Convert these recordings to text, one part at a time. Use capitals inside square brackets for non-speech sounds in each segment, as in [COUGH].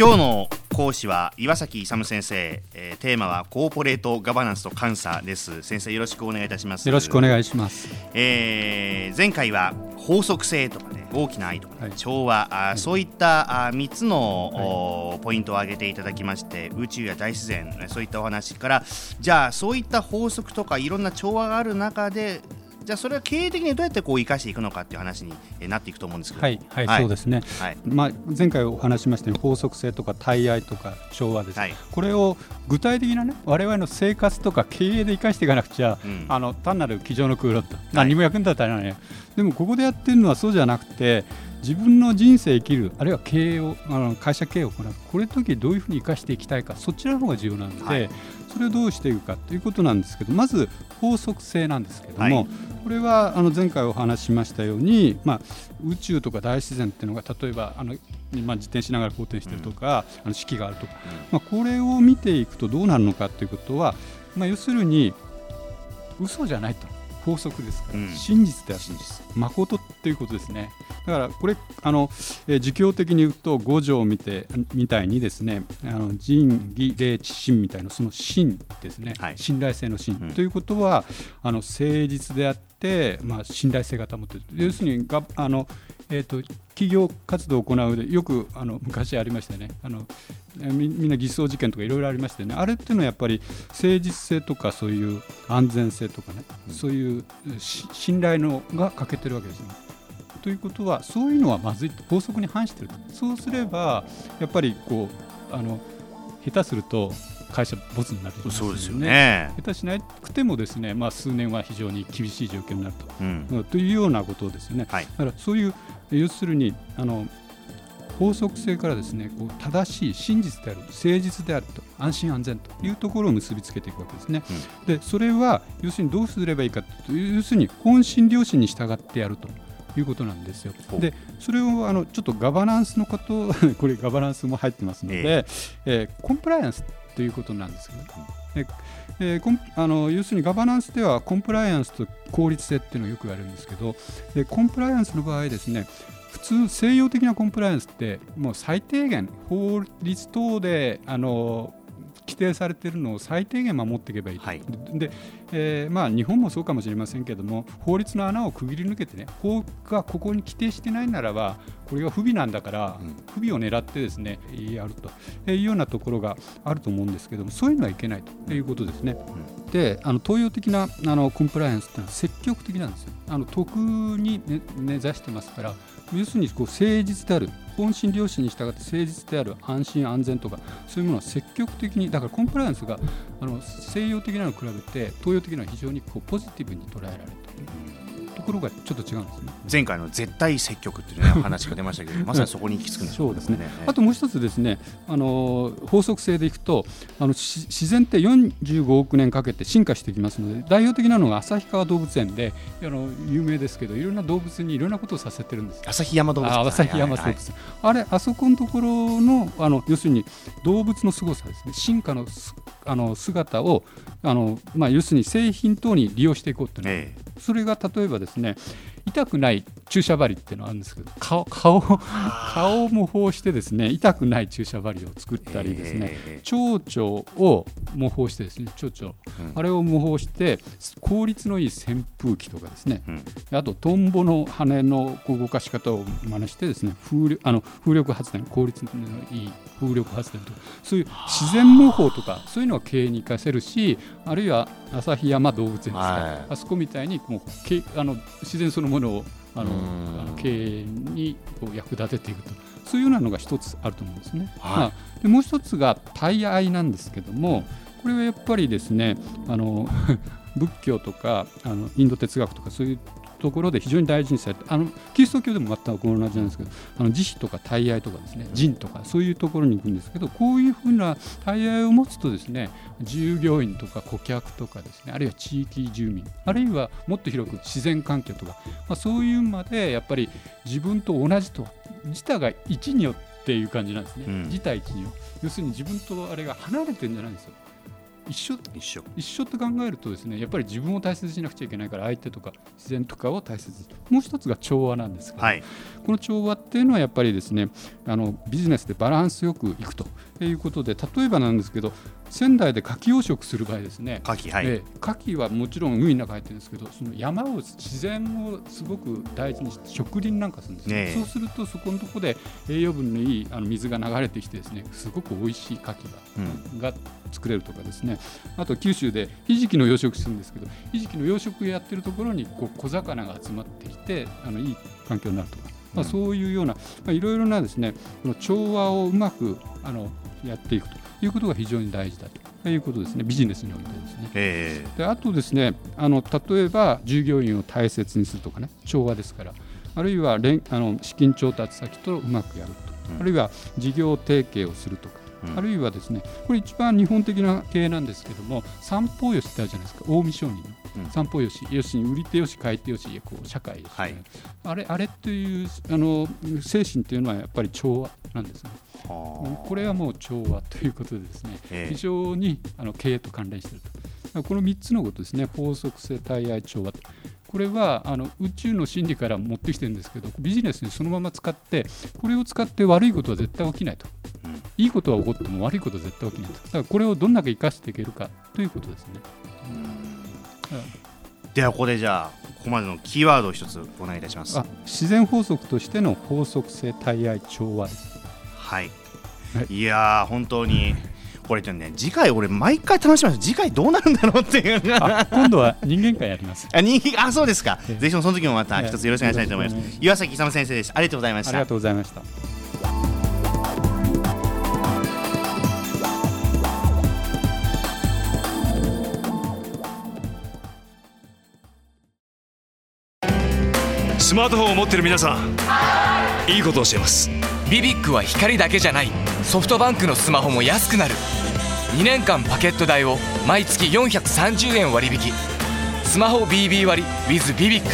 今日の講師は岩崎勇先生、えー、テーマはコーポレートガバナンスと監査です。先生よろしくお願いいたします。よろしくお願いします、えー、前回は法則性とかね大きな愛とか、ねはい、調和あ、はい、そういったあ3つの、はい、ポイントを挙げていただきまして宇宙や大自然そういったお話からじゃあそういった法則とかいろんな調和がある中でじゃあそれは経営的にどうやってこう生かしていくのかっていう話になっていくと思うんですけど。はい、はい、はい、そうですね、はい。まあ、前回お話しましたように法則性とか対愛とか調和です、はい、これを具体的なね我々の生活とか経営で生かしていかなくちゃ、うん、あの単なる机上の空論と何も役に立たない、ね、でもここでやってるのはそうじゃなくて自分の人生生きるあるいは経営をあの会社経営を行うこれ時どういうふうに生かしていきたいかそちらの方が重要なので、はい、それをどうしていくかということなんですけどまず法則性なんですけども、はい、これはあの前回お話ししましたように、まあ、宇宙とか大自然っていうのが例えばあのまあ、自転しながら好転してるとか、うん、あの四季があるとか、まあ、これを見ていくとどうなるのかということは、まあ、要するに嘘じゃないと法則ですから、うん、真実である。真実。誠っていうことですね。だからこれあの、えー、儒教的に言うと五条を見てみたいにですねあの仁義礼智信みたいなその信ですね、はい、信頼性の信、うん、ということはあの誠実であって、まあ、信頼性が保っている。要するにがあのえーと、企業活動を行うでよくあの昔ありましたね。あのみみんな偽装事件とかいろいろありましたよね。あれっていうのはやっぱり誠実性とかそういう安全性とかね、うん、そういう信頼のが欠けてるわけですね。ということはそういうのはまずいと法則に反してると。そうすればやっぱりこうあの下手すると会社ボツになる、ね、そうですよね。下手しなくてもですね、まあ、数年は非常に厳しい状況になると,、うん、というようなことですよね、はい、だからそういう要するにあの法則性からですねこう正しい真実である誠実であると安心安全というところを結びつけていくわけですね、うん、でそれは要するにどうすればいいかというと要するに本心良心に従ってやると。いうことなんですよ。でそれをあのちょっとガバナンスのこと [LAUGHS] これガバナンスも入ってますので、えー、えー、コンプライアンスということなんですけど、ええー、あの要するにガバナンスではコンプライアンスと効率性っていうのをよく言われるんですけどでコンプライアンスの場合ですね普通西洋的なコンプライアンスってもう最低限法律等であの規定されているのを最低限守っていけばいい、はい、で、えー、まあ、日本もそうかもしれませんけども法律の穴をくぐり抜けてね法がここに規定してないならばこれが不備なんだから、うん、不備を狙ってですねやるというようなところがあると思うんですけどもそういうのはいけないということですね。うん、であの東洋的なあのコンプライアンスというのは積極的なんですよ。あの得に、ね、根ざしてますから要するにこう誠実である本心良心に従って誠実である安心安全とかそういうものは積極的にだからコンプライアンスがあの西洋的なのに比べて東洋的なのは非常にこうポジティブに捉えられると。ところがちょっと違うんですね。前回の絶対積極っていう、ね、話が出ましたけど [LAUGHS] まさにそこに行き着くん。ですね。そうですね。あともう一つですねあの法則性でいくとあの自然って45億年かけて進化してきますので代表的なのが旭川動物園であの有名ですけどいろんな動物にいろんなことをさせてるんです。旭山動物園旭山動物園、はいあれあそこのところのあの要するに動物の凄さですね。進化のあの姿をあの、まあ、要するに製品等に利用していこうっていうの。は、ええそれが例えばですね痛くない注射針っていうのがあるんですけど顔顔顔を模倣してですね痛くない注射針を作ったりですね、えー、蝶々を模倣してですね蝶々、うん、あれを模倣して効率のいい扇風機とかですね、うん、あとトンボの羽の動かし方を真似してですね風力あの風力発電効率のいい風力発電とかそういう自然模倣とかそういうのは経営に生かせるしあるいは旭山動物園ですか、はい、あそこみたいにもうけあの自然そのものをあの経営にこう役立てていくと。そういうようなのが一つあると思うんですね。はい、まあ、でもう一つが対愛なんですけどもこれはやっぱりですねあの [LAUGHS] 仏教とかあのインド哲学とかそういうところで非常に大事にされてあのキリスト教でも全く同じなんですけどあの慈悲とか大愛とかですね仁とかそういうところに行くんですけどこういうふうな大愛を持つとですね従業員とか顧客とかですねあるいは地域住民あるいはもっと広く自然環境とか、まあ、そういうまでやっぱり自分と同じと自他が一によっていう感じなんですね、うん、自他一によ。要するに自分とあれが離れてるんじゃないんですよ一緒一緒。一緒って考えるとですねやっぱり自分を大切にしなくちゃいけないから相手とか自然とかを大切に。もう一つが調和なんですけど、はい、この調和っていうのはやっぱりですねあのビジネスでバランスよくいくということで例えばなんですけど仙台で牡蠣養殖する場合ですね。牡蠣,、はい。え牡蠣はもちろん海の中入ってるんですけどその山を自然をすごく大事にして植林なんかするんですね、そうするとそこのところで栄養分のいいあの水が流れてきてですねすごく美味しい牡蠣がうん、が作れるとかですね。あと九州でひじきの養殖するんですけどひじきの養殖やってるところにこう小魚が集まってきてあのいい環境になるとか。まあ、そういうような、まあ、いろいろなですねこの調和をうまくあのやっていくということが非常に大事だということですね、ビジネスにおいてですね。えー、であとですねあの、例えば従業員を大切にするとかね、調和ですから、あるいは連あの資金調達先とうまくやると、うん、あるいは事業提携をするとか、うん、あるいはですねこれ一番日本的な経営なんですけども三方よしってあるじゃないですか。近江商人の、うん、三方よし。要するに売り手よし買い手よしこう社会、はい、あれあれというあの精神というのはやっぱり調和なんですね。これはもう調和ということでですね、えー、非常にあの経営と関連していると。この3つのことですね、法則性、対愛、調和。これはあの宇宙の真理から持ってきてるんですけど、ビジネスにそのまま使って、これを使って悪いことは絶対起きないと。いいことは起こっても悪いことは絶対起きないと。だからこれをどんだけ生かしていけるかということですね。ではここでじゃあここまでのキーワードを一つお願いいたします自然法則としての法則性対愛調和ですはい、はい、いや本当に。これね次回俺毎回楽しみます。次回どうなるんだろうっていう。今度は人間界やります。[LAUGHS] あ人間あそうですか、ぜひその時もまた一つよろしくお願いしたいと思います、岩崎勇先生ですありがとうございました。ありがとうございました。スマートフォンを持ってる皆さんいいことを教えますビビックは光だけじゃない。ソフトバンクのスマホも安くなる。2年間パケット代を毎月430円割引。スマホ BB 割 with ビビック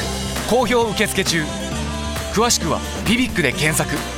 好評受付中。詳しくは「ビビック」で検索。